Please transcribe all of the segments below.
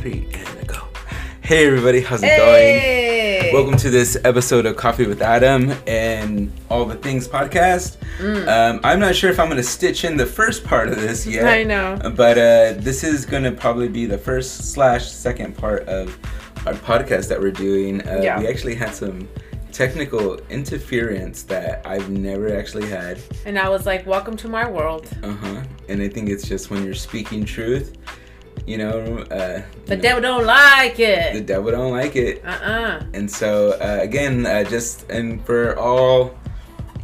three, and go. Hey everybody, how's it Hey! going? Welcome to this episode of Coffee with Adam and All the Things podcast. Mm. Um, I'm not sure if I'm going to stitch in the first part of this yet. I know. But uh, this is going to probably be the first slash second part of our podcast that we're doing. Uh, Yeah. We actually had some technical interference that I've never actually had. And I was like, welcome to my world. Uh huh. And I think it's just when you're speaking truth, you know, uh, The you know, devil don't like it. the devil don't like it. Uh-uh. And so uh, again, uh, just and for all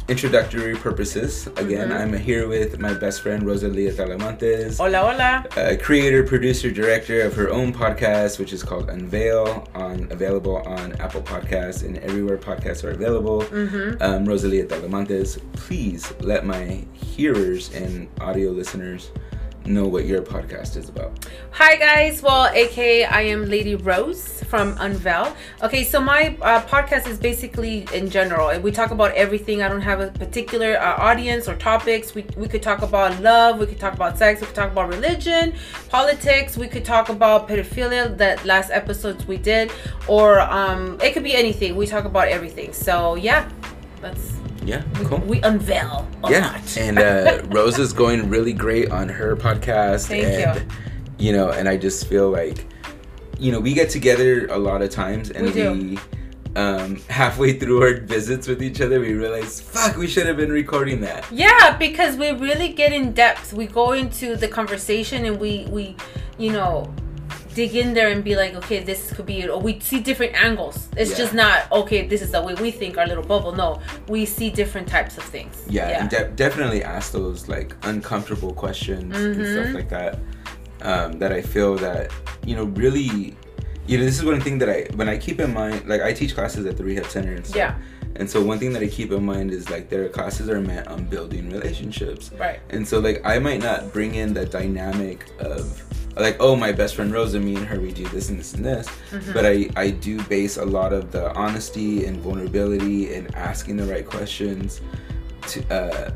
introductory purposes, again, Mhm. I'm here with my best friend Rosalia Talamantes, Hola, hola. uh, creator, producer, director of her own podcast, which is called Unveil, on available on Apple Podcasts and everywhere podcasts are available. Mm-hmm. Um, Rosalia Talamantes, please let my hearers and audio listeners know what your podcast is about. Hi guys, well, aka I am Lady Rose from Unveil. Okay, so my uh, podcast is basically in general. We talk about everything. I don't have a particular uh, audience or topics. We, we could talk about love. We could talk about sex. We could talk about religion, politics. We could talk about pedophilia. That last episodes we did, or um, it could be anything. We talk about everything. So yeah, that's Yeah, we, cool. we unveil a yeah lot. and uh rose is going really great on her podcast Thank and you. know and i just feel like you know we get together a lot of times and We we um halfway through our visits with each other we realize fuck we should have been recording that Yeah, because we really get in depth. We go into the conversation and we we you know dig in there and be like, okay, this could be it. Or we see different angles. It's Yeah. just not okay. This is the way we think our little bubble. No, we see different types of things. yeah, and de- definitely ask those like uncomfortable questions and Mhm. stuff like that um that i feel that you know really you know this is one thing that i when i keep in mind like i teach classes at the rehab center and stuff yeah, And so one thing that I keep in mind is like their classes are meant on building relationships. right. And so like I might not bring in the dynamic of like oh my best friend Rosa me and her we do this and this and this Mhm. but I I do base a lot of the honesty and vulnerability and asking the right questions to uh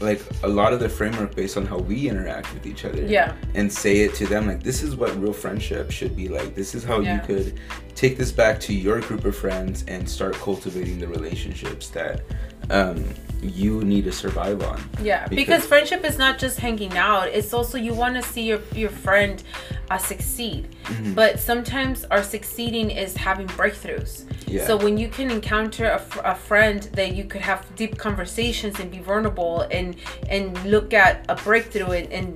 like a lot of the framework based on how we interact with each other Yeah, and say it to them like this is what real friendship should be like this is how Yeah. you could take this back to your group of friends and start cultivating the relationships that um, you need to survive on yeah. Because- Because, friendship is not just hanging out. It's also you want to see your your friend uh, succeed. Mhm. But sometimes our succeeding is having breakthroughs. yeah So when you can encounter a, a friend that you could have deep conversations and be vulnerable and and look at a breakthrough and, and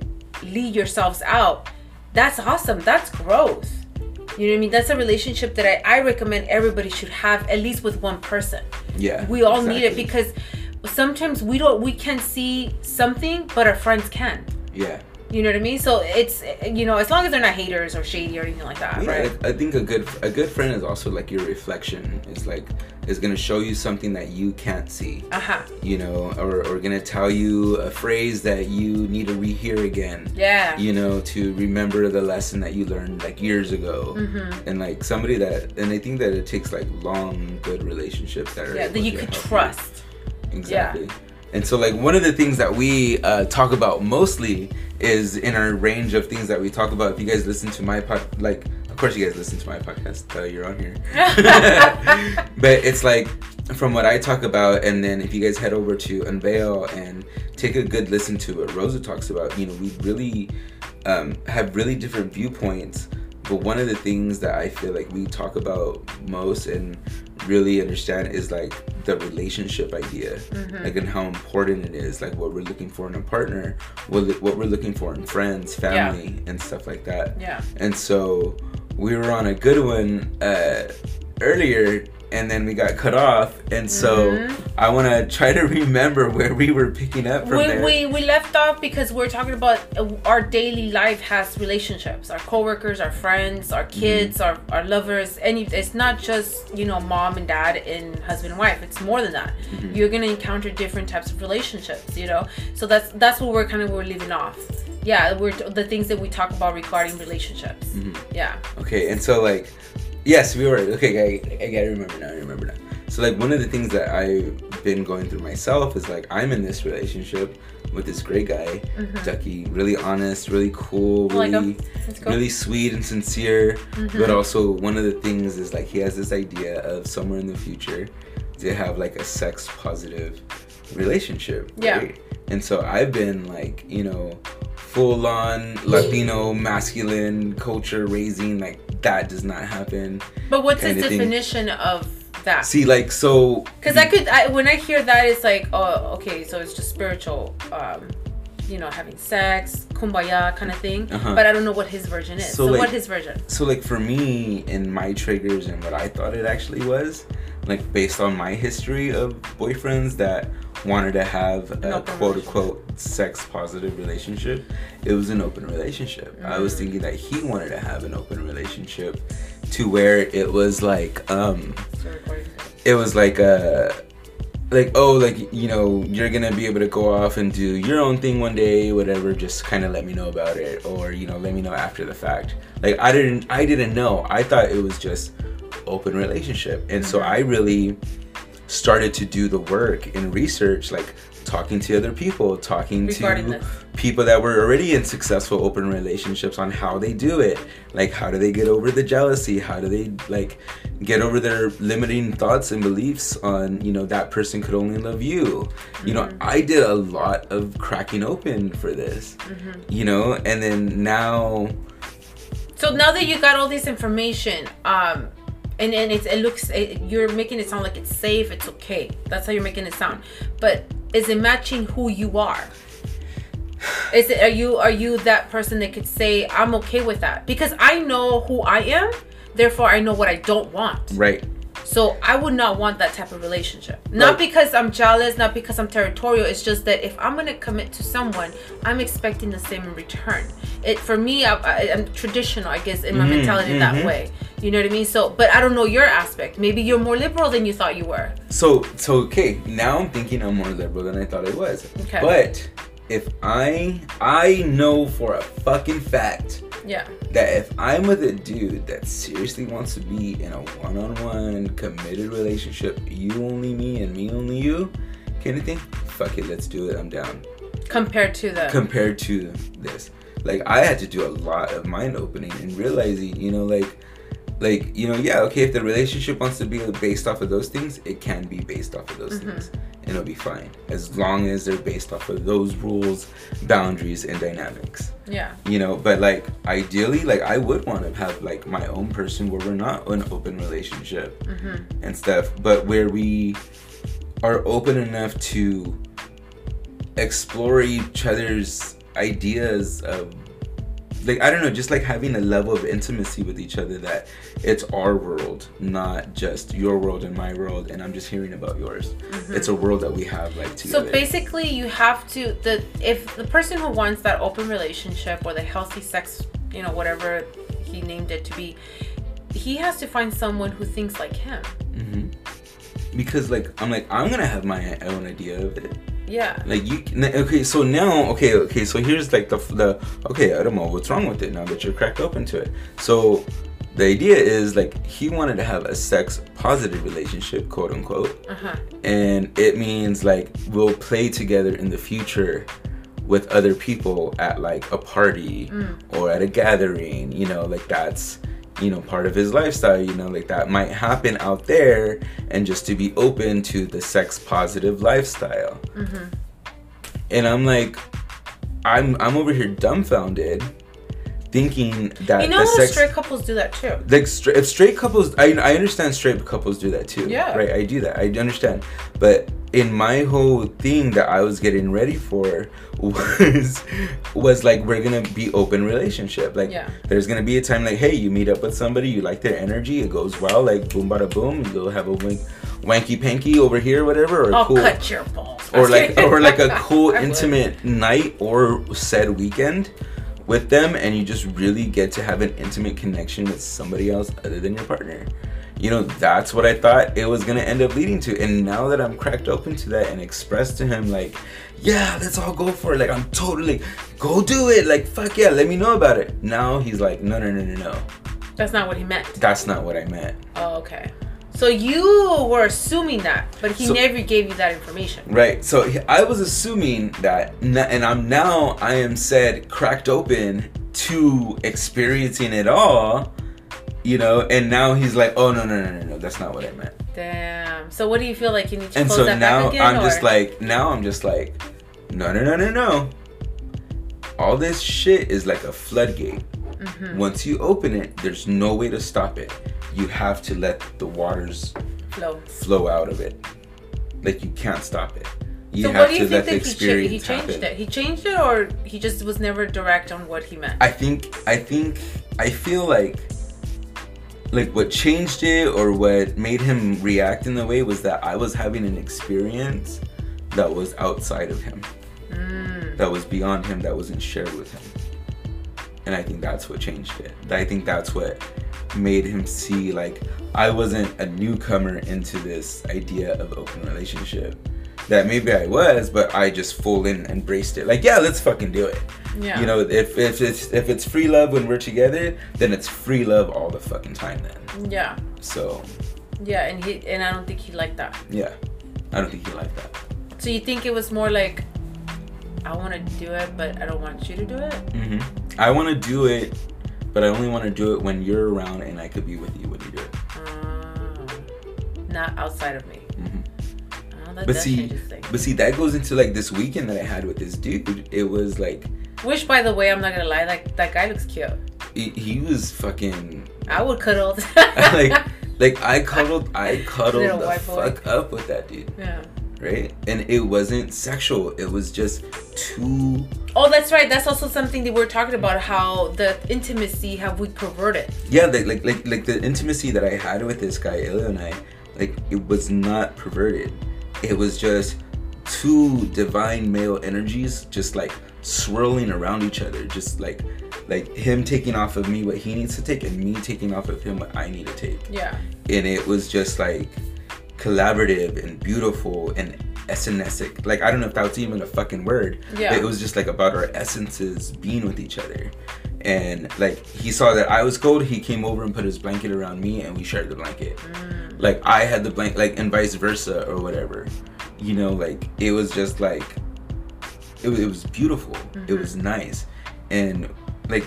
lead yourselves out, that's awesome. That's growth. You know what I mean? That's a relationship that I, I recommend everybody should have at least with one person. yeah We all need it because sometimes we don't we can see something but our friends can. yeah You know what I mean? So it's you know, as long as they're not haters or shady or anything like that, yeah, right? I, think a good a good friend is also like your reflection is like is gonna show you something that you can't see Uh-huh. you know or, or gonna tell you a phrase that you need to rehear again Yeah. you know to remember the lesson that you learned like years ago Mm-hmm. and like somebody that and i think that it takes like long good relationships that are Yeah, that you could help exactly. And so like one of the things that we uh, talk about mostly is in our range of things that we talk about. If you guys listen to my pod like of course you guys listen to my podcast uh, you're on here. But it's like from what I talk about, and then if you guys head over to Unveil and take a good listen to what Rosa talks about, you know, we really um, have really different viewpoints. But one of the things that I feel like we talk about most and really understand is like the relationship idea, Mhm. like and how important it is, like what we're looking for in a partner, what what we're looking for in friends, family, and stuff like that. yeah. And so we were on a good one uh, earlier, and then we got cut off. And so Mhm. I want to try to remember where we were picking up from we, there. we we left off because we're talking about uh, our daily life has relationships our coworkers our friends our Mm-hmm. kids our, our lovers any it's not just you know mom and dad and husband and wife it's more than that Mhm. you're gonna encounter different types of relationships you know so that's that's what we're kind of we're leaving off yeah we're the things that we talk about regarding relationships Mhm. yeah Okay, and so like, yes, we were okay. I, I gotta remember now. I remember now. So like, one of the things that I've been going through myself is like, I'm in this relationship. with this great guy, Mhm. Ducky. Really honest, really cool, I like really. Let's go. really sweet and sincere. Mhm. But also, one of the things is like he has this idea of somewhere in the future to have like a sex positive relationship. Yeah. Right? And so I've been like, you know, full on Latino masculine culture raising, like that does not happen. But what's his kind of thing. definition of that? See, like, so. Because I could, I, when I hear that, it's like, oh, okay, so it's just spiritual, um, you know, having sex, kumbaya kind of thing. Uh-huh. But I don't know what his version is. So, So, like- what his version? So, like, for me, and my triggers and what I thought it actually was, like, based on my history of boyfriends that wanted to have An a quote unquote sex positive relationship, it was an open relationship. I was Mm. thinking that he wanted to have an open relationship to where it was like, um, it. it was like a like oh like you know you're gonna be able to go off and do your own thing one day whatever just kind of let me know about it or you know let me know after the fact like i didn't i didn't know i thought it was just open relationship and so i really started to do the work and research like talking to other people talking Regarding to this. people that were already in successful open relationships on how they do it. Like how do they get over the jealousy? How do they like get over their limiting thoughts and beliefs on you know that person could only love you? You know i did a lot of cracking open for this you know? And then now So now that you got all this information, um, and and it's, it looks it, you're making it sound like it's safe, it's okay. That's how you're making it sound. But is it matching who you are? Is it are you are you that person that could say I'm okay with that? Because I know who I am, therefore I know what I don't want. right So I would not want that type of relationship. Not Right. because I'm jealous, not because I'm territorial. It's just that if I'm gonna commit to someone, I'm expecting the same in return. It for me, I, I'm traditional, I guess, in my Mhm, mentality mhm. that way. You know what I mean? So, but I don't know your aspect. Maybe you're more liberal than you thought you were. So so okay, now I'm thinking I'm more liberal than I thought I was. Okay. But if I I know for a fucking fact Yeah. that if I'm with a dude that seriously wants to be in a one-on-one committed relationship, you only me and me only you, kind of thing, fuck it, let's do it. I'm down. Compared to the. Compared to this, like I had to do a lot of mind opening and realizing, you know, like like you know yeah okay if the relationship wants to be based off of those things it can be based off of those Mhm. things and it'll be fine as long as they're based off of those rules boundaries and dynamics yeah. you know but like ideally like i would want to have like my own person where we're not an open relationship hmm and stuff but where we are open enough to explore each other's ideas of like i don't know just like having a level of intimacy with each other that it's our world not just your world and my world and i'm just hearing about yours. It's a world that we have like together. So basically, you have to the if the person who wants that open relationship or the healthy sex, you know, whatever he named it to be, he has to find someone who thinks like him. hmm because like i'm like i'm gonna have my own idea of it Yeah. Like you, okay. So now, okay, okay. So here's like the the okay. I don't know what's wrong with it now that you're cracked open to it. So the idea is like he wanted to have a sex positive relationship, quote unquote, Uh huh. and it means like we'll play together in the future with other people at like a party Mm. or at a gathering. You know, like that's you know part of his lifestyle. You know, like that might happen out there, and just to be open to the sex positive lifestyle Mm-hmm. and I'm like, I'm I'm over here dumbfounded, thinking that You know, sex, straight couples do that too. like stra- if straight couples, I I understand straight couples do that too. Yeah. Right, I do that. I understand, but in my whole thing that I was getting ready for was was like we're gonna be open relationship. Like Yeah. there's gonna be a time like hey you meet up with somebody you like their energy it goes well like boom bada boom you go have a wank, wanky panky over here whatever or I'll cool cut your balls. or like or like a cool intimate night or said weekend with them and you just really get to have an intimate connection with somebody else other than your partner. You know that's what i thought it was gonna end up leading to. And now that i'm cracked open to that and expressed to him like yeah let's all go for it. Like i'm totally go do it. Like fuck yeah let me know about it. Now he's like no no no no no. That's not what he meant. that's not what i meant. Oh, okay. So you were assuming that, but he So- never gave you that information. Right. So I was assuming that, and I'm now I am said cracked open to experiencing it all, you know. And now he's like, oh no no no no no, that's not what I meant. Damn. So what do you feel like you need to And so now again? I'm just like, now I'm just like, no no no no no. All this shit is like a floodgate. Mhm. Once you open it, there's no way to stop it. You have to let the waters flow. flow out of it. Like you can't stop it. You so have what do you to let the that he, cha- experience he changed happen. it? He changed it, or he just was never direct on what he meant? I think I think I feel like like what changed it or what made him react in the way was that I was having an experience that was outside of him, Mm. that was beyond him, that wasn't shared with him. And I think that's what changed it. I think that's what made him see like I wasn't a newcomer into this idea of open relationship. That maybe I was, but I just full in embraced it. Like, yeah, let's fucking do it. Yeah. You know, if, if it's if it's free love when we're together, then it's free love all the fucking time then. Yeah. So Yeah, and he and I don't think he liked that. yeah. I don't think he liked that. So you think it was more like, I want to do it, but I don't want you to do it. hmm I want to do it, but I only want to do it when you're around and I could be with you when you do it. Uh, not outside of me. hmm Oh, that But see, but see, that goes into like this weekend that I had with this dude. It was like Which, by the way, I'm not gonna lie, like that guy looks cute. he, he was fucking I would cuddle. like like I cuddled I cuddled the white boy. fuck up with that dude, yeah. Right? And it wasn't sexual. It was just too Oh, that's right. That's also something that we're talking about. How the intimacy have we perverted? yeah like like like, like the intimacy that i had with this guy Ilya and i like it was not perverted it was just two divine male energies just like swirling around each other just like like him taking off of me what he needs to take and me taking off of him what i need to take Yeah. and it was just like collaborative and beautiful and essenesic like i don't know if that was even a fucking word Yeah. it was just like about our essences being with each other. And like he saw that i was cold he came over and put his blanket around me and we shared the blanket. Mm. like i had the blanket like and vice versa or whatever. You know like it was just like it, it was beautiful. It was nice. And like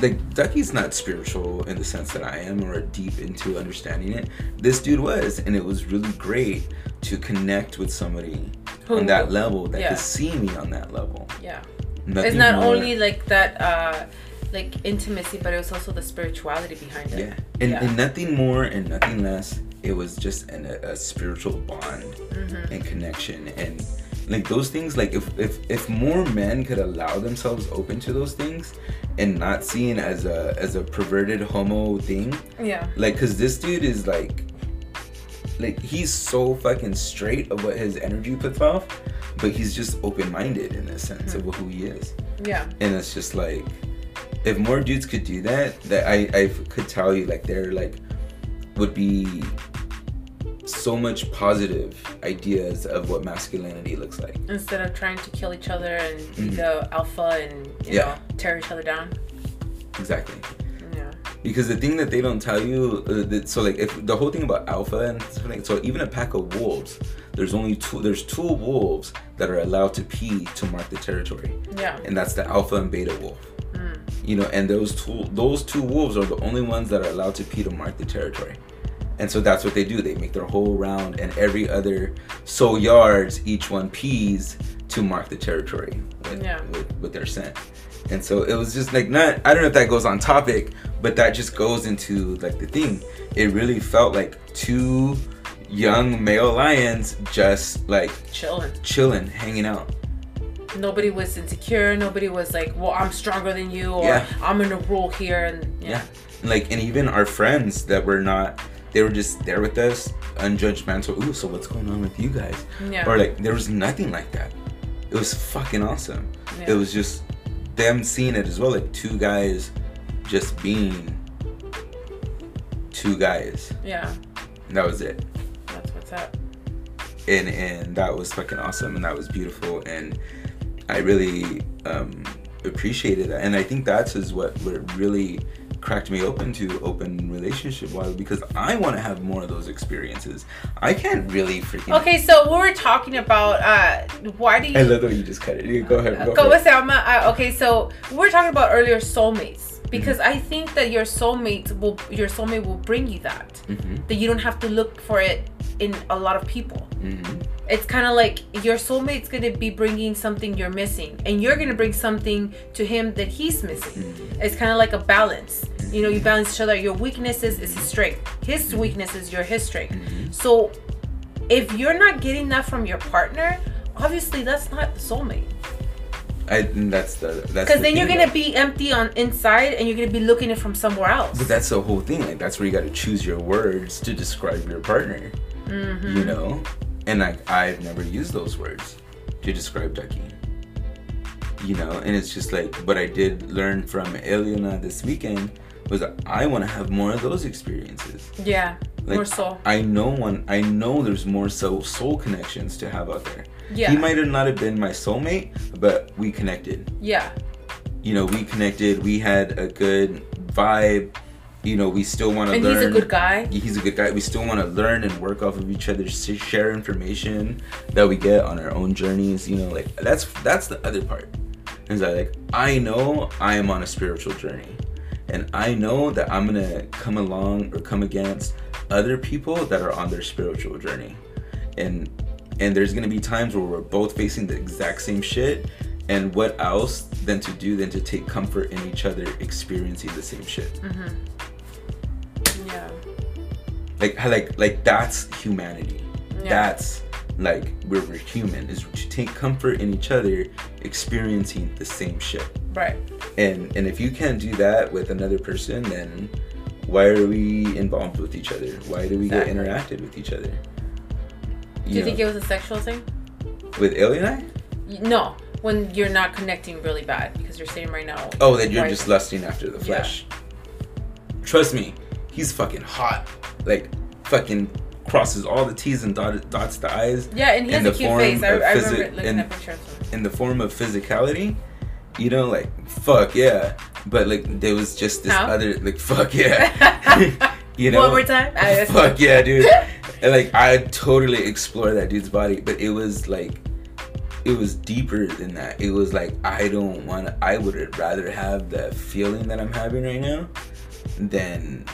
like ducky's not spiritual in the sense that i am or deep into understanding it this dude was and it was really great to connect with somebody Who- on that level that yeah. could see me on that level Yeah. Nothing it's not more- only like that, uh, like intimacy, but it was also the spirituality behind it. yeah and, Yeah. and nothing more and nothing less it was just an, a, a spiritual bond Mhm. and connection and like those things like if, if if more men could allow themselves open to those things and not seen as a as a perverted homo thing Yeah. like because this dude is like like he's so fucking straight of what his energy puts off but he's just open-minded in a sense of hmm. who he is Yeah. and it's just like if more dudes could do that that i i could tell you like they're like would be so much positive ideas of what masculinity looks like Instead of trying to kill each other and be Mhm. the alpha and you Yeah. know tear each other down. exactly Yeah. because the thing that they don't tell you uh, that, so like if the whole thing about alpha and like so even a pack of wolves there's only two there's two wolves that are allowed to pee to mark the territory Yeah. and that's the alpha and beta wolf Mm. you know and those two those two wolves are the only ones that are allowed to pee to mark the territory and so that's what they do they make their whole round and every other so yards each one pees to mark the territory with, Yeah. with, with their scent and so it was just like not i don't know if that goes on topic but that just goes into like the thing it really felt like two young male lions just like Chilling. chilling hanging out Nobody was insecure. Nobody was like, "Well, I'm stronger than you," or Yeah. "I'm gonna rule here." And yeah. yeah. like and even our friends that were not they were just there with us unjudgmental ooh so what's going on with you guys Yeah. or like there was nothing like that it was fucking awesome Yeah. it was just them seeing it as well like two guys just being two guys Yeah. and that was it That's what's up. and and that was fucking awesome and that was beautiful and i really um appreciated that and i think that's is what what really cracked me open to open relationship wise because I want to have more of those experiences. I can't really freaking. Okay, so we were talking about uh, why do you? I love the way you just cut it. You go ahead. Go ¿Cómo for it. Uh, okay, so we were talking about earlier soulmates because I think that your soulmate will your soulmate will bring you that Mhm, that you don't have to look for it in a lot of people. mhm. It's kind of like your soulmate's gonna be bringing something you're missing, and you're gonna bring something to him that he's missing. Mm-hmm. It's kind of like a balance. You know, you balance each other. Your weaknesses is his strength. His weaknesses, your his strength. Mm-hmm. So, if you're not getting that from your partner, obviously that's not the soulmate. I that's the that's Because the then you're gonna though. be empty on inside, and you're gonna be looking it from somewhere else. But that's the whole thing. Like that's where you got to choose your words to describe your partner. Mm-hmm. You know, and like I've never used those words to describe Ducky. You know, and it's just like what I did learn from Eliana this weekend was that I want to have more of those experiences. yeah, Like, more so. I know one. I know there's more soul soul connections to have out there. Yeah. He might have not have been my soulmate, but we connected. Yeah, You know, we connected. We had a good vibe. You know, we still want to learn. and learn. he's a good guy. He's a good guy. We still want to learn and work off of each other, share information that we get on our own journeys. You know, like that's that's the other part. Is that like I know I am on a spiritual journey, and I know that I'm gonna come along or come against other people that are on their spiritual journey, and and there's gonna be times where we're both facing the exact same shit. And what else than to do than to take comfort in each other experiencing the same shit? Mm-hmm. Yeah, like like like that's humanity Yeah. that's like where we're human is to take comfort in each other experiencing the same shit right. and and if you can't do that with another person then why are we involved with each other why do we Exactly. get interacted with each other Do you think it was a sexual thing? with Ellie and I? No, when you're not connecting really bad because you're saying right now. Oh, that you're just lusting after the Yeah. flesh. Trust me, he's fucking hot. Like, fucking crosses all the T's and dot, dots the I's. Yeah, and he has a the cute form face. I, I physi- remember looking in- at pictures in the form of physicality, you know, like fuck yeah. But like there was just this other like fuck yeah. you know, One more time. I- fuck yeah, dude. And like I totally explored that dude's body, but it was like it was deeper than that. It was like I don't want. I would rather have the feeling that I'm having right now than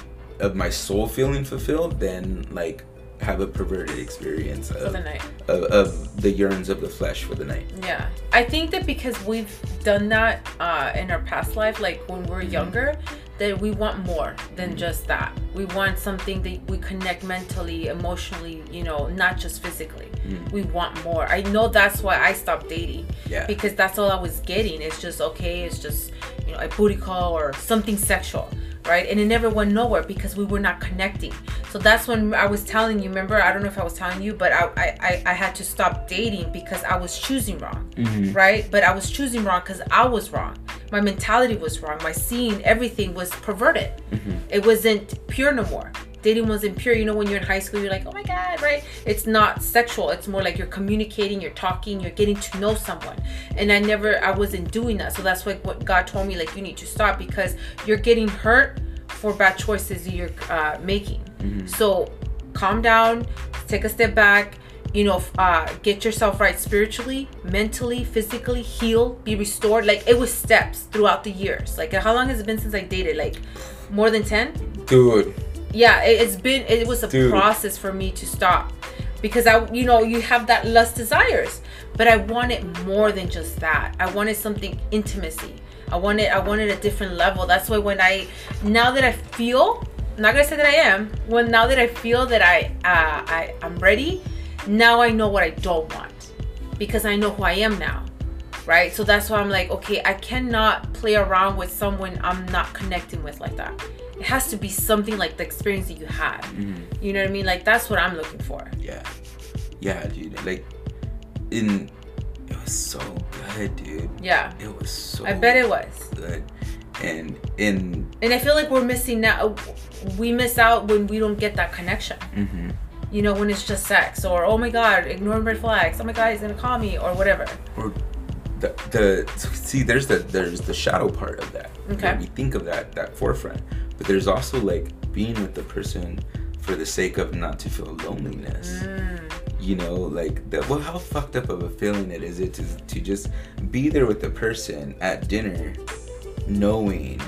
of my soul feeling fulfilled than like have a perverted experience of, the night. of, of the yearns of the flesh for the night. Yeah, I think that because we've done that uh, in our past life, like when we're younger, that we want more than mm. just that. We want something that we connect mentally, emotionally, you know, not just physically. Mm. We want more. I know that's why I stopped dating. Yeah. Because that's all I was getting. It's just okay. It's just you know a booty call or something sexual, right? And it never went nowhere because we were not connecting. So that's when I was telling you. Remember, I don't know if I was telling you, but I I, I, had to stop dating because I was choosing wrong, mm-hmm. right? But I was choosing wrong because I was wrong. My mentality was wrong. My seeing everything was perverted. Mm-hmm. It wasn't pure no more. Dating wasn't pure. You know, when you're in high school, you're like, oh my God, right? It's not sexual. It's more like you're communicating, you're talking, you're getting to know someone. And I never, I wasn't doing that. So that's like what God told me, like, you need to stop because you're getting hurt for bad choices you're uh, making. So calm down, take a step back, you know, uh, get yourself right spiritually, mentally, physically, heal, be restored. Like it was steps throughout the years. Like how long has it been since I dated? Like more than 10? Dude, Yeah, it, it's been, it was a Dude. process for me to stop because I, you know, you have that lust desires, but I wanted more than just that. I wanted something intimacy. I wanted, I wanted a different level. That's why when I, now that I feel, I'm not gonna say that I am. When now that I feel that I, uh, I, I'm ready, now I know what I don't want because I know who I am now, right? So that's why I'm like, okay, I cannot play around with someone I'm not connecting with like that. It has to be something like the experience that you had. You know what I mean? Like that's what I'm looking for. yeah, yeah, dude. Like, in it was so good, dude. Yeah, It was so. I bet it was. good. And in And I feel like we're missing now. We miss out when we don't get that connection. mhm. You know, when it's just sex or oh my god, ignoring red flags. Oh my god, he's gonna call me or whatever. or the, the see there's the there's the shadow part of that Okay. we think of that that forefront but there's also like being with the person for the sake of not to feel loneliness Mm. you know like that well how fucked up of a feeling it is it to, to just be there with the person at dinner knowing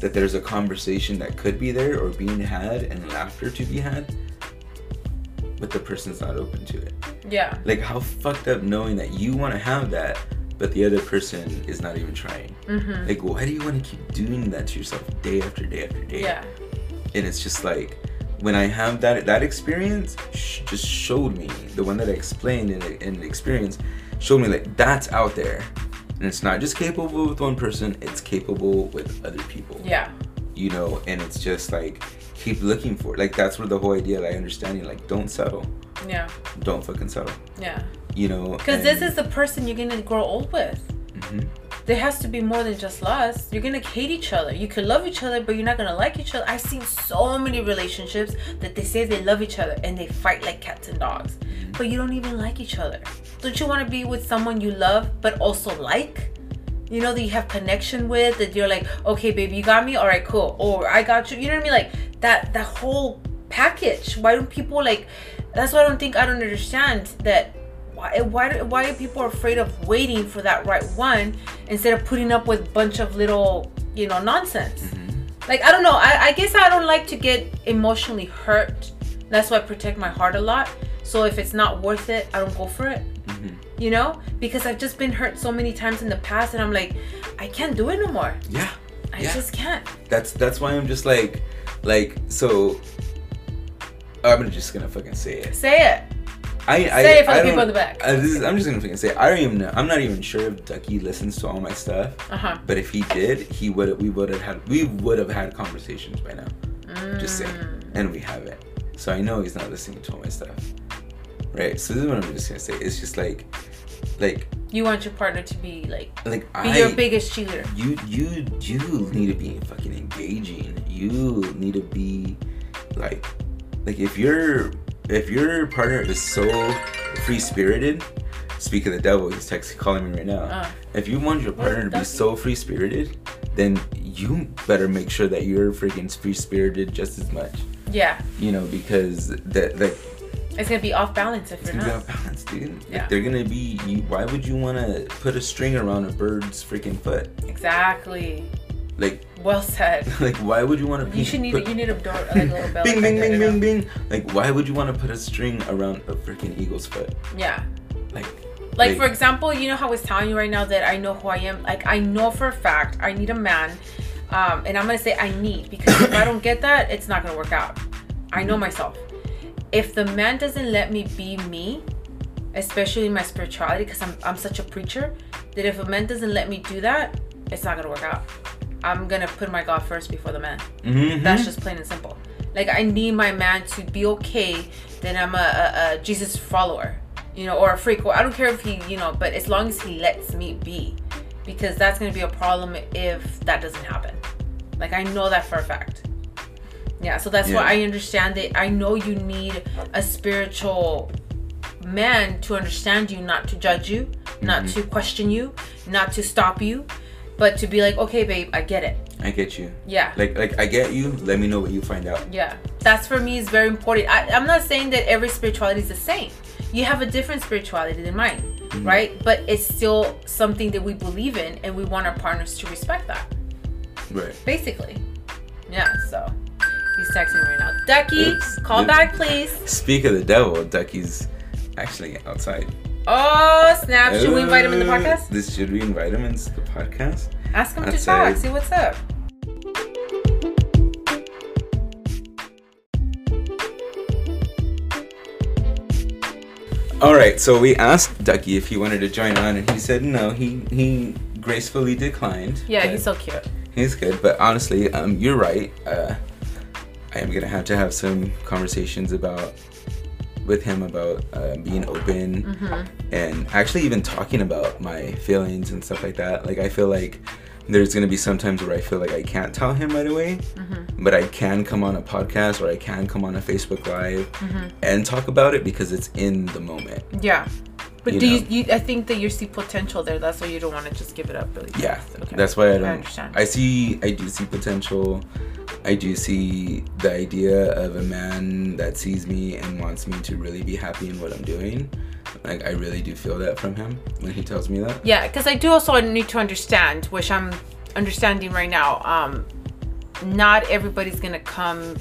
that there's a conversation that could be there or being had and laughter to be had but the person's not open to it Yeah. like how fucked up knowing that you want to have that but the other person is not even trying Mm-hmm. like why do you want to keep doing that to yourself day after day after day Yeah. and it's just like when i have that that experience sh- just showed me the one that i explained in, in the experience showed me like that's out there and it's not just capable with one person it's capable with other people Yeah. you know and it's just like keep looking for it like that's where the whole idea like understanding like don't settle Yeah. don't fucking settle Yeah. You know Because this is the person you're gonna grow old with. Mhm. There has to be more than just lust. You're gonna hate each other. You can love each other, but you're not gonna like each other. I've seen so many relationships that they say they love each other and they fight like cats and dogs, but you don't even like each other. Don't you want to be with someone you love but also like? You know that you have connection with. That you're like, okay, baby, you got me. All right, cool. Or I got you. You know what I mean? Like that. That whole package. Why don't people like? That's why I don't think I don't understand that why why why are people afraid of waiting for that right one instead of putting up with bunch of little you know nonsense? Like i don't know. I, I guess i don't like to get emotionally hurt. That's why i protect my heart a lot. So if it's not worth it i don't go for it. Mhm. you know? Because i've just been hurt so many times in the past and i'm like i can't do it no more. Yeah. I Yeah. just can't. That's that's why i'm just like like so i'm just gonna fucking say it. Say it I, I, Say it for the I people don't- in the back. I, I'm just gonna fucking say. I don't even know. I'm not even sure if Ducky listens to all my stuff. uh-huh But if he did, he would we would have had we would have had conversations by now. Just saying, Mm. and we haven't. So I know he's not listening to all my stuff. Right. So this is what I'm just gonna say. It's just like, like, you want your partner to be like like be I. your biggest cheater you you you need to be fucking engaging. You need to be like like if your if your partner is so free spirited, speak of the devil, he's texting calling me right now. Uh. If you want your partner to be so free spirited, then you better make sure that you're freaking free spirited just as much. yeah You know, because that like it's gonna be off balance if it's you're gonna be off balance, dude. Like, Yeah. they're gonna be. You, why would you want to put a string around a bird's freaking foot? exactly Like, well said like why would you want to? You should need put, you need a door like a little bell. Bing, bing, bing, bing, bing. Like, why would you want to put a string around a freaking eagle's foot? Yeah. Like, Like for example, you know how I was telling you right now that I know who I am. Like I know for a fact I need a man, um, and I'm gonna say I need because if I don't get that, it's not gonna work out. I know myself. If the man doesn't let me be me, especially my spirituality, because I'm I'm such a preacher, that if a man doesn't let me do that, it's not gonna work out. I'm gonna put my God first before the man. mhm. That's just plain and simple. Like I need my man to be okay that I'm a, a, a Jesus follower, you know, or a freak. Or I don't care if he, you know, but as long as he lets me be, because that's gonna be a problem if that doesn't happen. Like I know that for a fact. Yeah, so that's why I understand that. I know you need a spiritual man to understand you, not to judge you, not to question you, not to stop you, but to be like, okay, babe, I get it. I get you. Yeah. Like, like I get you. Let me know what you find out. Yeah, that's for me is very important. I, I'm not saying that every spirituality is the same. You have a different spirituality than mine, mm-hmm. right? But it's still something that we believe in, and we want our partners to respect that. Right. Basically, yeah. So he's texting right now. Ducky, Oops. call Oops. back, please. Speak of the devil, Ducky's actually outside. Oh snap! Should we invite him in the podcast? This should we invite him into the podcast? Ask him to outside. talk. See what's up. All right, so we asked Ducky if he wanted to join on, and he said no. He he gracefully declined. Yeah, he's so cute. he's good. But honestly, um, you're right. Uh, I am gonna have to have some conversations about with him about uh, being open Mm-hmm. and actually even talking about my feelings and stuff like that. Like I feel like there's gonna be some times where I feel like I can't tell him right away, Mm-hmm. but I can come on a podcast or I can come on a Facebook Live Mm-hmm. and talk about it because it's in the moment. Yeah. But You do you, you? I think that you see potential there. That's why you don't want to just give it up really. Yeah, fast. Okay. that's why I don't. I, understand. I see. I do see potential. I do see the idea of a man that sees me and wants me to really be happy in what I'm doing. Like I really do feel that from him when he tells me that. Yeah, because I do also need to understand, which I'm understanding right now. Um, not everybody's gonna come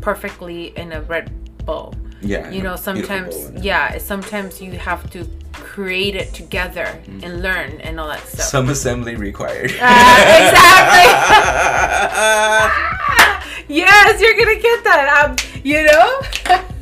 perfectly in a red bow. Yeah. You know, sometimes yeah, sometimes you have to create it together Mm. and learn and all that stuff. Some assembly required. Exactly. yes, you're gonna get that. Um, you know,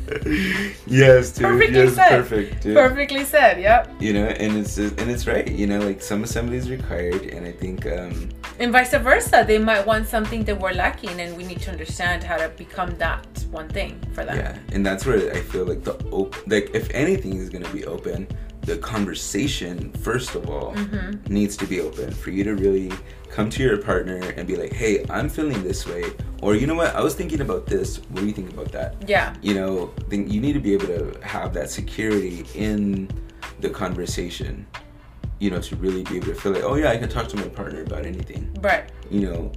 yes, dude. Perfectly yes, said. perfect, dude. perfectly said. Yep. You know, and it's and it's right. You know, like some assembly is required, and I think um, And vice versa, they might want something that we're lacking, and we need to understand how to become that one thing for them. Yeah, and that's where I feel like the op- like if anything is gonna be open, the conversation first of all Mm-hmm. needs to be open for you to really come to your partner and be like, hey, I'm feeling this way, or you know what, I was thinking about this. What do you think about that? Yeah. You know, then you need to be able to have that security in the conversation. You know, to really be able to feel like, oh yeah, I can talk to my partner about anything Right. you know,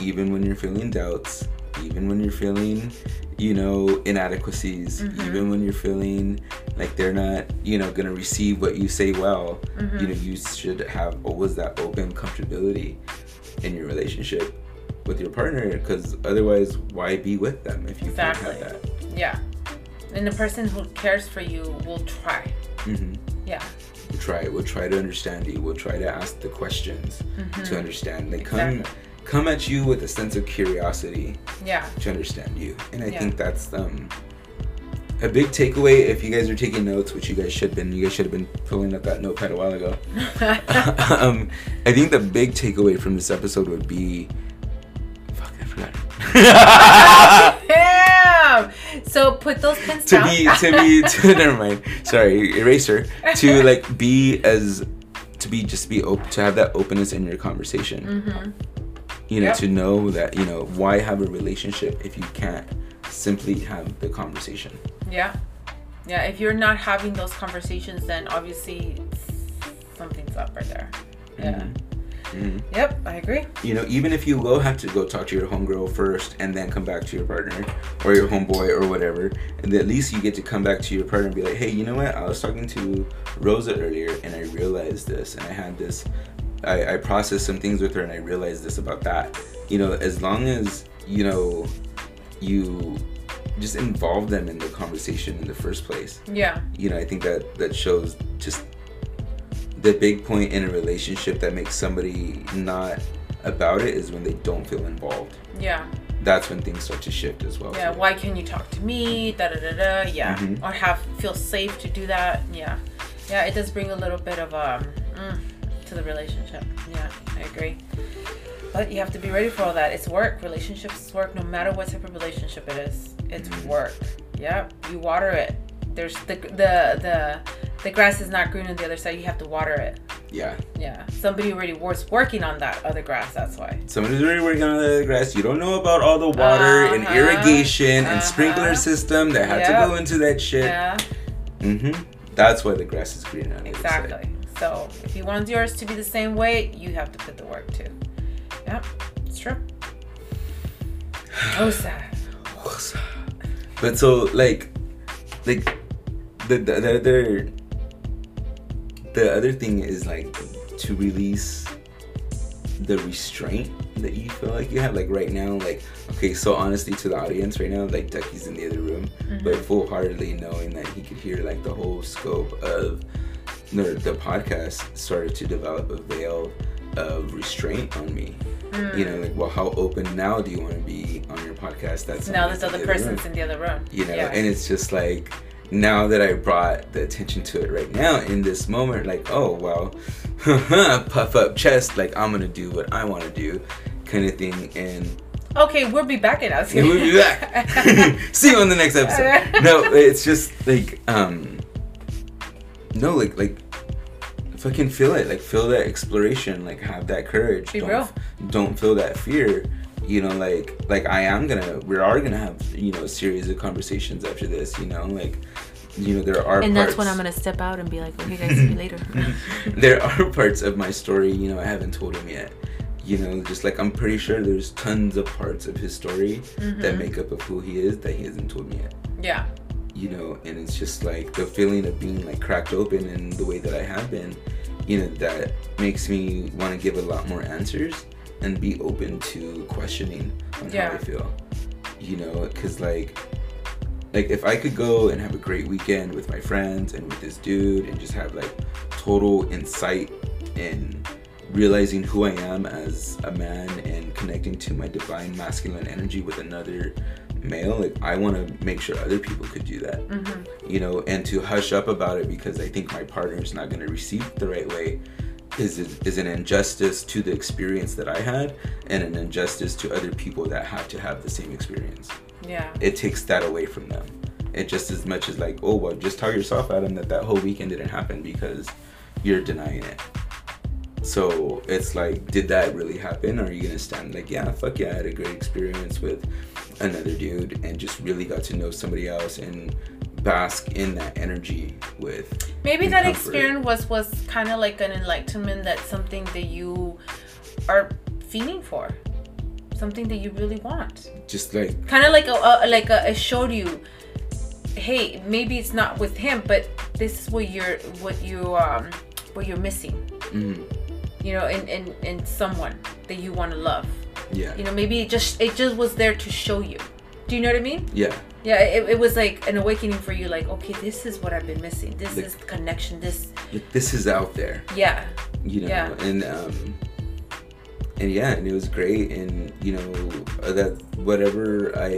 even when you're feeling doubts, even when you're feeling, you know, inadequacies, Mhm. even when you're feeling like they're not, you know, gonna receive what you say well, Mhm. you know, you should have always that open comfortability in your relationship with your partner because otherwise why be with them if you Exactly. can't have that Yeah. And the person who cares for you will try. that hmm Yeah. We'll try we'll try to understand you we'll try to ask the questions Mhm. to understand they come come at you with a sense of curiosity Yeah. to understand you. And I Yeah. think that's um a big takeaway if you guys are taking notes, which you guys should have been. You guys should have been pulling up that notepad a while ago. um, I think the big takeaway from this episode would be, fuck, I forgot. So put those pens to down. be to be to never mind. Sorry, eraser. To like be as to be just be open to have that openness in your conversation. hmm you know Yep. to know that you know why have a relationship if you can't simply have the conversation Yeah. Yeah. If you're not having those conversations, then obviously something's up right there. Yeah. Mhm. Yep. I agree. you know even if you will have to go talk to your homegirl first and then come back to your partner or your homeboy or whatever and at least you get to come back to your partner and be like hey you know what i was talking to rosa earlier and i realized this and i had this I, I processed some things with her and i realized this about that you know as long as you know you just involve them in the conversation in the first place Yeah. you know i think that that shows just the big point in a relationship that makes somebody not about it is when they don't feel involved Yeah. that's when things start to shift as well Yeah. Why can you talk to me? Da da da da. Yeah. Mhm. Or have feel safe to do that. Yeah. Yeah. It does bring a little bit of um mm, to the relationship. Yeah. I agree. But you have to be ready for all that. It's work. Relationships is work. No matter what type of relationship it is, it's Mhm. work. Yeah. You water it. There's the the the the grass is not green on the other side. You have to water it. yeah Yeah. Somebody already was working on that other grass. That's why. somebody's already working on the grass you don't know about all the water and Uh-huh. irrigation and Uh-huh. sprinkler system that had Yep. to go into that shit Yeah. hmm that's why the grass is green on the other side. Exactly. So if you want yours to be the same way, you have to put the work too. Yep, it's true. Oh, sad. But so like, like the the, the other the other thing is like to release the restraint that you feel like you have. Like right now, like okay, so honestly to the audience right now, like Ducky's in the other room, mm-hmm. but full heartedly knowing that he could hear like the whole scope of the, the podcast started to develop a veil of restraint on me. Mm. You know, like, well, how open now do you want to be on your podcast? That's now this other other room? person's in the other room. you know Yeah. and it's just like now that i brought the attention to it right now in this moment like oh well puff up chest like i'm gonna do what i want to do kind of thing and okay, we'll be back in us. we'll be back see you on the next episode no it's just like um no like like fucking feel it like feel that exploration like have that courage Be don't, real. don't feel that fear you know like like i am gonna we are gonna have you know a series of conversations after this you know like you know there are and parts, that's when i'm gonna step out and be like okay guys see you later. There are parts of my story you know i haven't told him yet. You know just like i'm pretty sure there's tons of parts of his story Mm-hmm. that make up of who he is that he hasn't told me yet. Yeah. You know and it's just like the feeling of being like cracked open in the way that i have been you know that makes me want to give a lot more answers and be open to questioning on Yeah. how i feel you know because like like if i could go and have a great weekend with my friends and with this dude and just have like total insight in realizing who i am as a man and connecting to my divine masculine energy with another male like i want to make sure other people could do that mm-hmm. you know and to hush up about it because i think my partner is not going to receive it the right way is is an injustice to the experience that i had and an injustice to other people that have to have the same experience yeah it takes that away from them. It just as much as like, oh well, just tell yourself, Adam, that that whole weekend didn't happen because you're denying it. So it's like, did that really happen? Or are you gonna stand like, yeah, fuck yeah, I had a great experience with another dude and just really got to know somebody else and bask in that energy with maybe that comfort. experience was was kind of like an enlightenment that's something that you are feeling for something that you really want. Just like kind of like a, a like a, it showed you hey maybe it's not with him but this is what you're what you um what you're missing. Mm, you know in in, in someone that you want to love. Yeah, you know maybe it just it just was there to show you. Do you know what i mean? Yeah, yeah it, it was like an awakening for you like okay this is what i've been missing this Like- is the connection this like, this is out there. yeah you know Yeah. and um and yeah and it was great and you know uh, that whatever i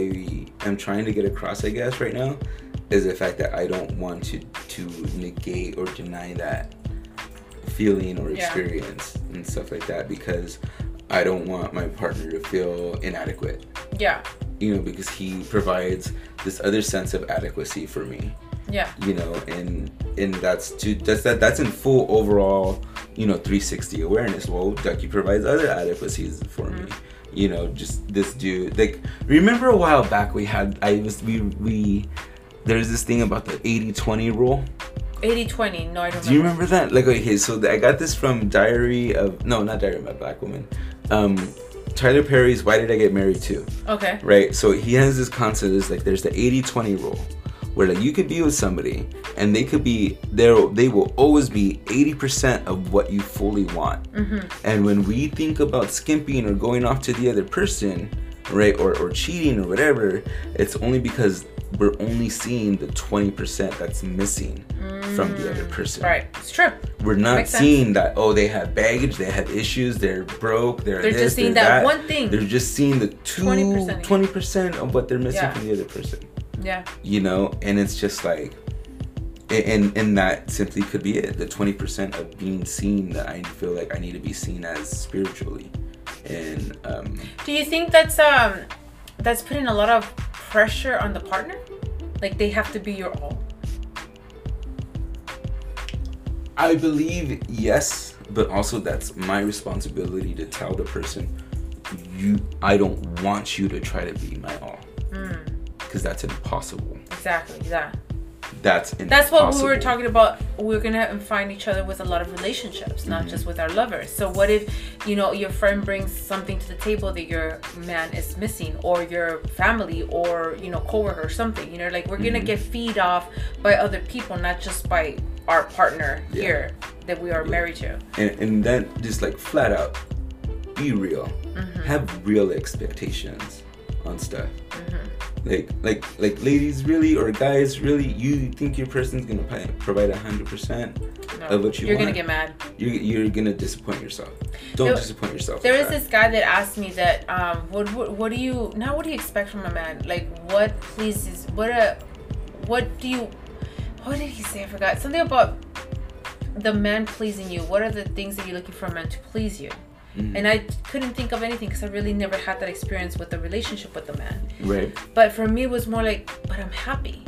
am trying to get across i guess right now is the fact that i don't want to to negate or deny that feeling or Yeah. experience and stuff like that because i don't want my partner to feel inadequate. Yeah. You know because he provides this other sense of adequacy for me. Yeah. You know and and that's to that's that that's in full overall you know 360 awareness. Well ducky provides other adequacies for me. Mm-hmm. You know just this dude like remember a while back we had i was we we there's this thing about the 80-20 rule? 80 20 no i don't do you remember. that? Like okay so i got this from diary of no not diary of a black woman um tyler perry's why did i get married too okay right? So he has this concept is like there's the 80-20 rule where like you could be with somebody and they could be there they will always be 80% of what you fully want. And when we think about skimping or going off to the other person, right, or, or cheating or whatever, it's only because we're only seeing the 20% that's missing from the other person right it's true we're not Makes sense. seeing that oh they have baggage they have issues they're broke they're They're this, just seeing they're that one thing. they're just seeing the two 20% 20% of what they're missing Yeah. from the other person yeah you know and it's just like and and that simply could be it the 20% of being seen that i feel like i need to be seen as spiritually and um Do you think that's um that's putting a lot of pressure on the partner? Like they have to be your all. I believe yes, but also that's my responsibility to tell the person you I don't want you to try to be my all. Hmm. Cuz that's impossible. Exactly. Yeah. That's impossible. That's what we were talking about. We're gonna find each other with a lot of relationships, not just with our lovers. So what if, you know, your friend brings something to the table that your man is missing, or your family, or you know, coworker, or something. You know, like we're gonna get feed off by other people, not just by our partner Yeah. here that we are married to. and, and then just like flat out be real Mm-hmm. have real expectations on stuff Mm-hmm. Like like like ladies really or guys really you think your person's gonna pi- provide 100% No, of what you you're want? gonna get mad. you're, you're gonna disappoint yourself. Don't There- disappoint yourself There that. this guy that asked me that um what, what what do you now what do you expect from a man like what pleases what a what do you what did he say? I forgot. Something about the man pleasing you. What are the things that you're looking for a man to please you Mm-hmm. and I couldn't think of anything because I really never had that experience with a relationship with a man right but for me it was more like but I'm happy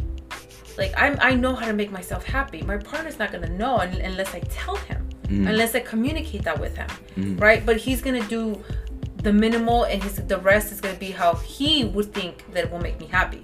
like I'm I know how to make myself happy my partner's not gonna know un- unless I tell him Mm. unless I communicate that with him Mm. right but he's gonna do the minimal and his the rest is gonna be how he would think that will make me happy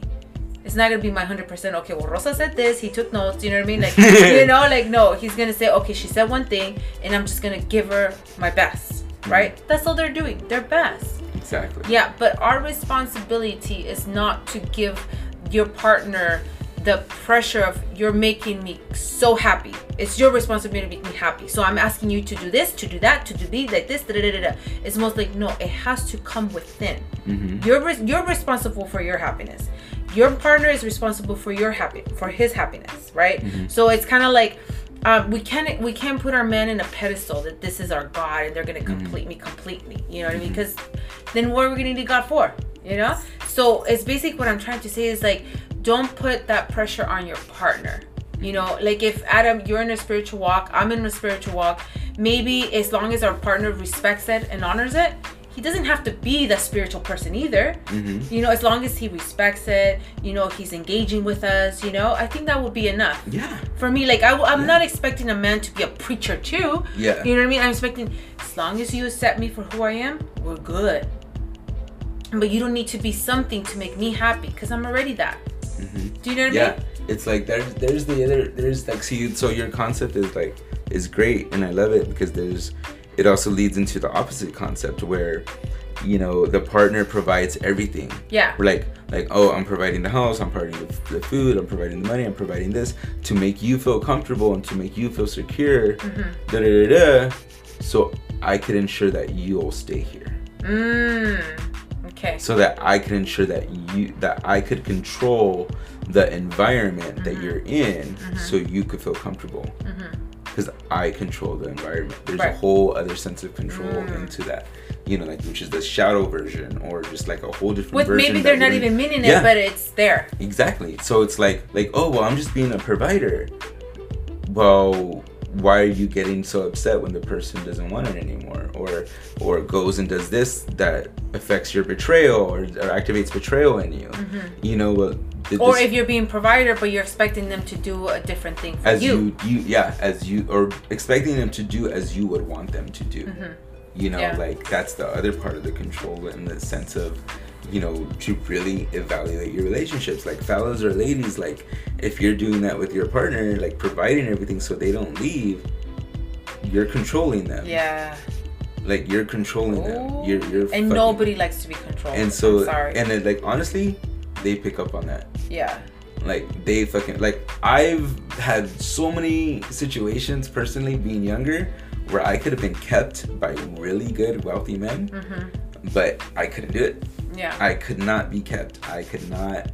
It's not gonna be my hundred percent. Okay, well, Rosa said this. He took notes. You know what I mean? Like, you know, like no. He's gonna say, okay, she said one thing, and I'm just gonna give her my best. Right? That's all they're doing. Their best. Exactly. Yeah, but our responsibility is not to give your partner the pressure of you're making me so happy. It's your responsibility to make me happy. So I'm asking you to do this, to do that, to do these, like this. Da, da, da, da. It's most like no, it has to come within. Mm-hmm. You're res- you're responsible for your happiness. Your partner is responsible for your happy for his happiness, right? Mm-hmm. So it's kind of like um, we can't we can't put our man in a pedestal that this is our God and they're gonna Mm-hmm. complete me completely. You know what I mean? Because then what are we gonna need God for? You know? So it's basically what I'm trying to say is like don't put that pressure on your partner. You know, like if Adam, you're in a spiritual walk, I'm in a spiritual walk. Maybe as long as our partner respects it and honors it, he doesn't have to be the spiritual person either. Mm-hmm. You know, as long as he respects it, you know, he's engaging with us. You know, I think that would be enough Yeah. for me. Like I, am not expecting a man to be a preacher too. Yeah. You know what I mean? I'm expecting as long as you accept me for who I am, we're good. But you don't need to be something to make me happy because I'm already that. Mm-hmm. Do you know what I yeah mean? it's like there's there's the other there's like see so your concept is like is great and i love it because there's it also leads into the opposite concept where you know the partner provides everything Yeah. we're like like oh i'm providing the house i'm providing the, the food i'm providing the money i'm providing this to make you feel comfortable and to make you feel secure Mm-hmm. da, da, da, da, so i could ensure that you'll stay here Mm. Okay. so that I can ensure that you that I could control the environment that Mm-hmm. you're in so you could feel comfortable because I control the environment there's a whole other sense of control Mm. into that you know like which is the shadow version or just like a whole different With version maybe they're not even meaning Yeah. it, but it's there. exactly so it's like like oh well I'm just being a provider well why are you getting so upset when the person doesn't want it anymore or or goes and does this that affects your betrayal or, or activates betrayal in you you know Mm-hmm. Or if you're being provider, but you're expecting them to do a different thing for as you. you. you yeah as you or expecting them to do as you would want them to do you know Mm-hmm. Yeah. like that's the other part of the control in the sense of you know to really evaluate your relationships like fellas or ladies like if you're doing that with your partner like providing everything so they don't leave you're controlling them Yeah. like you're controlling them you're you're and fucking- nobody likes to be controlled. and so I'm sorry. and then like honestly they pick up on that yeah. like they fucking like I've had so many situations personally being younger where I could have been kept by really good wealthy men, mm-hmm. but I couldn't do it. Yeah. I could not be kept. I could not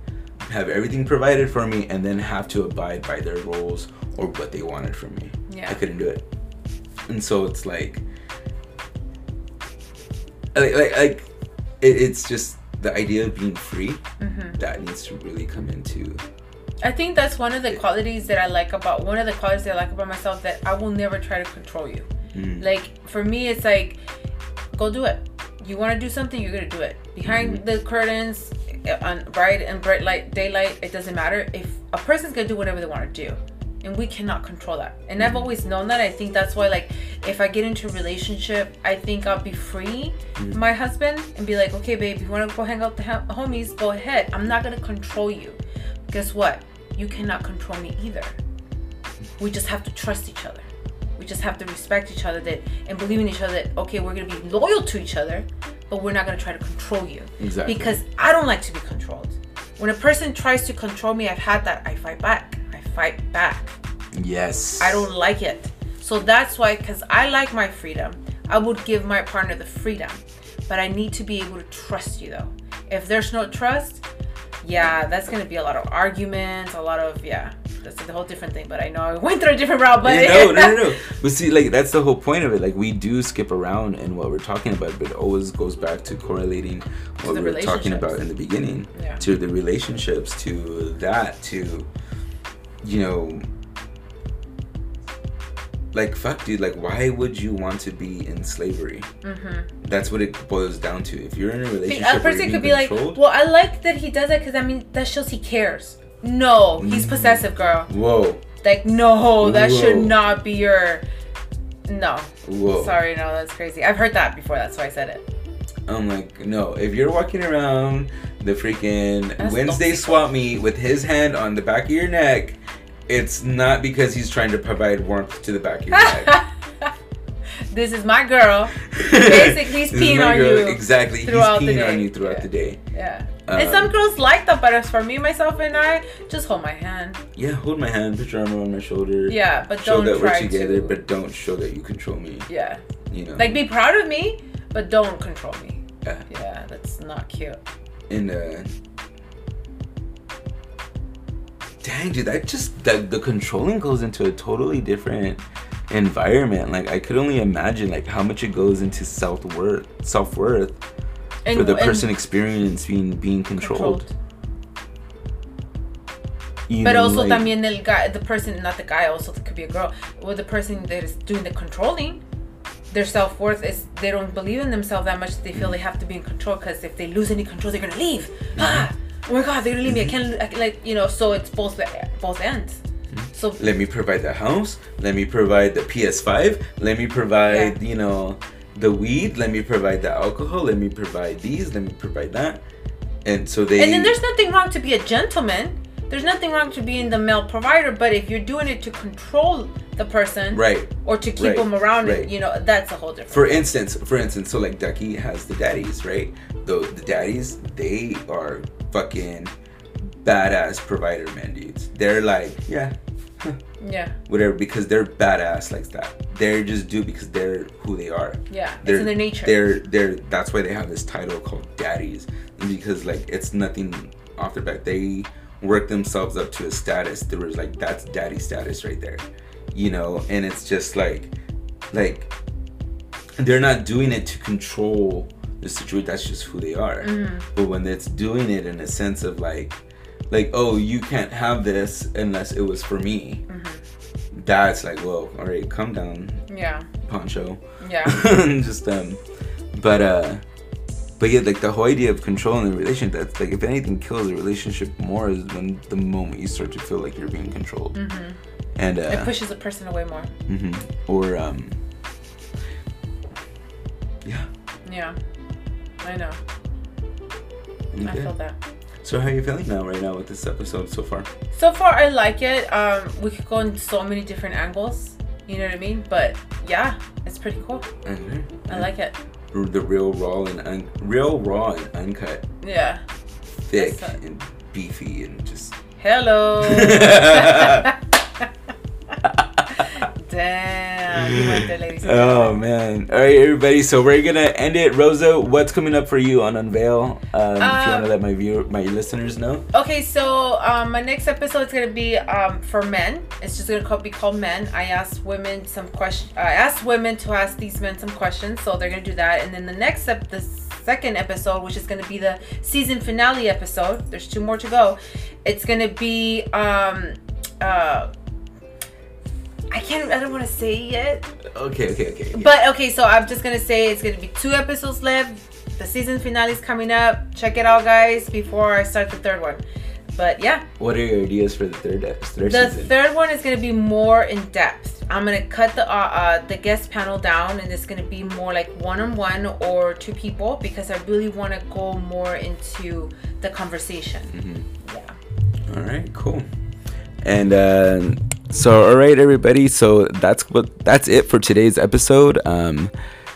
have everything provided for me and then have to abide by their roles or what they wanted from me. Yeah. I couldn't do it. And so it's like like like, like it, it's just the idea of being free Mm-hmm. that needs to really come into I think that's one of the qualities that I like about one of the qualities that I like about myself that I will never try to control you. Mm. Like for me, it's like, go do it. You want to do something, you're gonna do it. Behind the curtains, uh, on bright and bright light, daylight, it doesn't matter. If a person's gonna do whatever they want to do, and we cannot control that. And I've always known that. I think that's why, like, if I get into a relationship, I think I'll be free, my husband, and be like, okay, babe, you want to go hang out with the ha- homies, go ahead. I'm not gonna control you. Guess what? You cannot control me either. We just have to trust each other. We just have to respect each other that and believe in each other that okay, we're gonna be loyal to each other, but we're not gonna try to control you. Exactly. Because I don't like to be controlled. When a person tries to control me, I've had that. I fight back. I fight back. Yes. I don't like it. So that's why, because I like my freedom, I would give my partner the freedom. But I need to be able to trust you though. If there's no trust, yeah, that's gonna be a lot of arguments, a lot of yeah. That's a whole different thing. But I know I went through a different route. But Yeah, no, no, no, no. But see, like that's the whole point of it. Like we do skip around in what we're talking about, but it always goes back to correlating what the we were talking about in the beginning Yeah. to the relationships, to that, to you know, like fuck, dude. Like, why would you want to be in slavery? Mm-hmm. That's what it boils down to. If you're in a relationship, A where person could be being like, well, I like that he does it because I mean that shows he cares. No, he's Mhm. possessive, girl. "Whoa, Like, no, that should not be your. No. whoa." Sorry, no, that's crazy. I've heard that before. That's why I said it. I'm like, no. If you're walking around the freaking That's Wednesday swap meet with his hand on the back of your neck, it's not because he's trying to provide warmth to the back of your neck. this is my girl. Basically, he's peeing on girl. you Exactly. he's peeing on you throughout Yeah. the day. Yeah. And Um, some girls like that, but as for me, myself, and I, just hold my hand. Yeah, hold my hand, put your arm around my shoulder. Yeah, but Show don't that we're together, to. but don't show that you control me. yeah, You know. like be proud of me, but don't control me. Yeah. Yeah, that's not cute. And uh Dang dude, that just that the controlling goes into a totally different environment. Like I could only imagine like how much it goes into self worth self worth And, for the person experiencing being being controlled. You But also, like- también el guy, the person, not the guy, also could be a girl. Well, the person that is doing the controlling, their self worth is they don't believe in themselves that much. They feel they have to be in control because if they lose any control, they're gonna leave. Mm-hmm. Ah, oh my god, they're gonna leave me. I can't, I, can- like you know. So it's both both ends. Mm-hmm. So let me provide the house let me provide the ps5 let me provide you know the weed let me provide the alcohol let me provide these let me provide that and so they and then there's nothing wrong to be a gentleman. There's nothing wrong to being the male provider, but if you're doing it to control the person, right or to keep Right, them around, right. you know, that's a whole different. for instance for instance so like ducky has the daddies right the, the daddies they are fucking badass provider men dudes they're like yeah yeah, whatever because they're badass like that they're just do because they're who they are yeah, it's they're in their nature. They're they're that's why they have this title called daddies because like it's nothing off their back. They work themselves up to a status. There was like that's daddy status right there, you know. And it's just like like they're not doing it to control the situation. That's just who they are. Mhm. But when it's doing it in a sense of like like oh you can't have this unless it was for me. Mhm. That's like whoa all right calm down Yeah, poncho yeah. just um but uh but yeah like the whole idea of controlling the relationship that's like if anything kills a relationship more is when the moment you start to feel like you're being controlled hmm and It uh pushes a person away more. mhm. or um yeah Yeah, I know. I feel that. So how are you feeling now right now with this episode so far So far, I like it. Um, we could go in so many different angles. You know what I mean? But yeah, it's pretty cool. okay. I like it. the real raw and un- real raw and uncut Yeah. thick and beefy and just Hello. Damn. You went there, ladies. Oh man! All right, everybody. So we're gonna end it. Rosa, what's coming up for you on Unveil? Um, if you want Um, to let my viewer, my listeners know. Okay, so um, my next episode is gonna be um, for men. It's just gonna be called men. I asked women some questions. I asked women to ask these men some questions, so they're gonna do that. And then the next ep- the second episode, which is gonna be the season finale episode. There's two more to go. It's gonna be um, uh, I can't. I don't want to say yet. Okay, okay, okay. But okay, so I'm just gonna say it's gonna be two episodes left. The season finale is coming up. Check it out, guys, before I start the third one. But yeah, what are your ideas for the third ep- third the season? third one is gonna be more in depth. I'm gonna cut the uh, uh, the guest panel down, and it's gonna be more like one on one or two people because I really want to go more into the conversation. Mhm. Yeah. All right, cool. And uh, so, all right, everybody. So that's what that's it for today's episode. Um,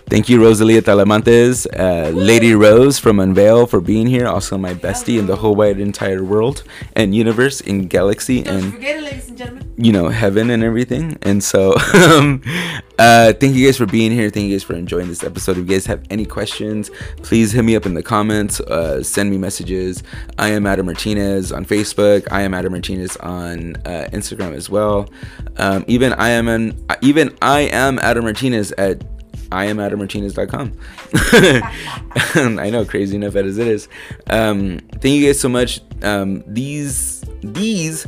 thank you, Rosalia Talamantes, uh, Lady Rose from Unveil, for being here. Also, my bestie in the whole wide entire world and universe and galaxy Don't and forget it, ladies and gentlemen. you know heaven and everything. And so um uh thank you guys for being here. Thank you guys for enjoying this episode. If you guys have any questions please hit me up in the comments. Uh send me messages. I am adam martinez on facebook. I am adam martinez on uh, instagram as well. Um even i am an even i am adam martinez at I am AdamMartinez.com. I know, crazy enough as it is. Um, thank you guys so much. Um, these these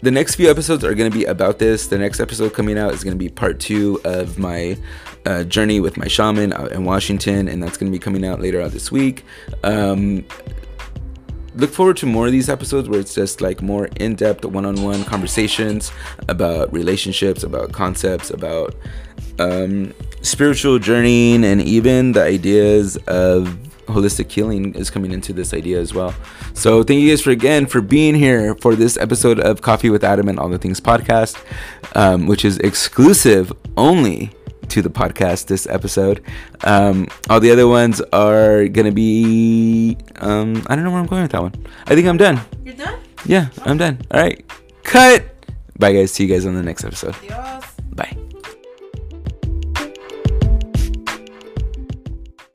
the next few episodes are going to be about this. The next episode coming out is going to be part two of my uh, journey with my shaman out in Washington, and that's going to be coming out later on this week. Um, look forward to more of these episodes where it's just like more in-depth one-on-one conversations about relationships about concepts about um, spiritual journeying and even the ideas of holistic healing is coming into this idea as well. So thank you guys for again for being here for this episode of Coffee with Adam and All the Things podcast, um, which is exclusive only to the podcast this episode. Um, all the other ones are gonna be um, I don't know where I'm going with that one. I think I'm done. You're done? Yeah, I'm done. All right, cut. Bye guys. See you guys on the next episode. Adios. Bye.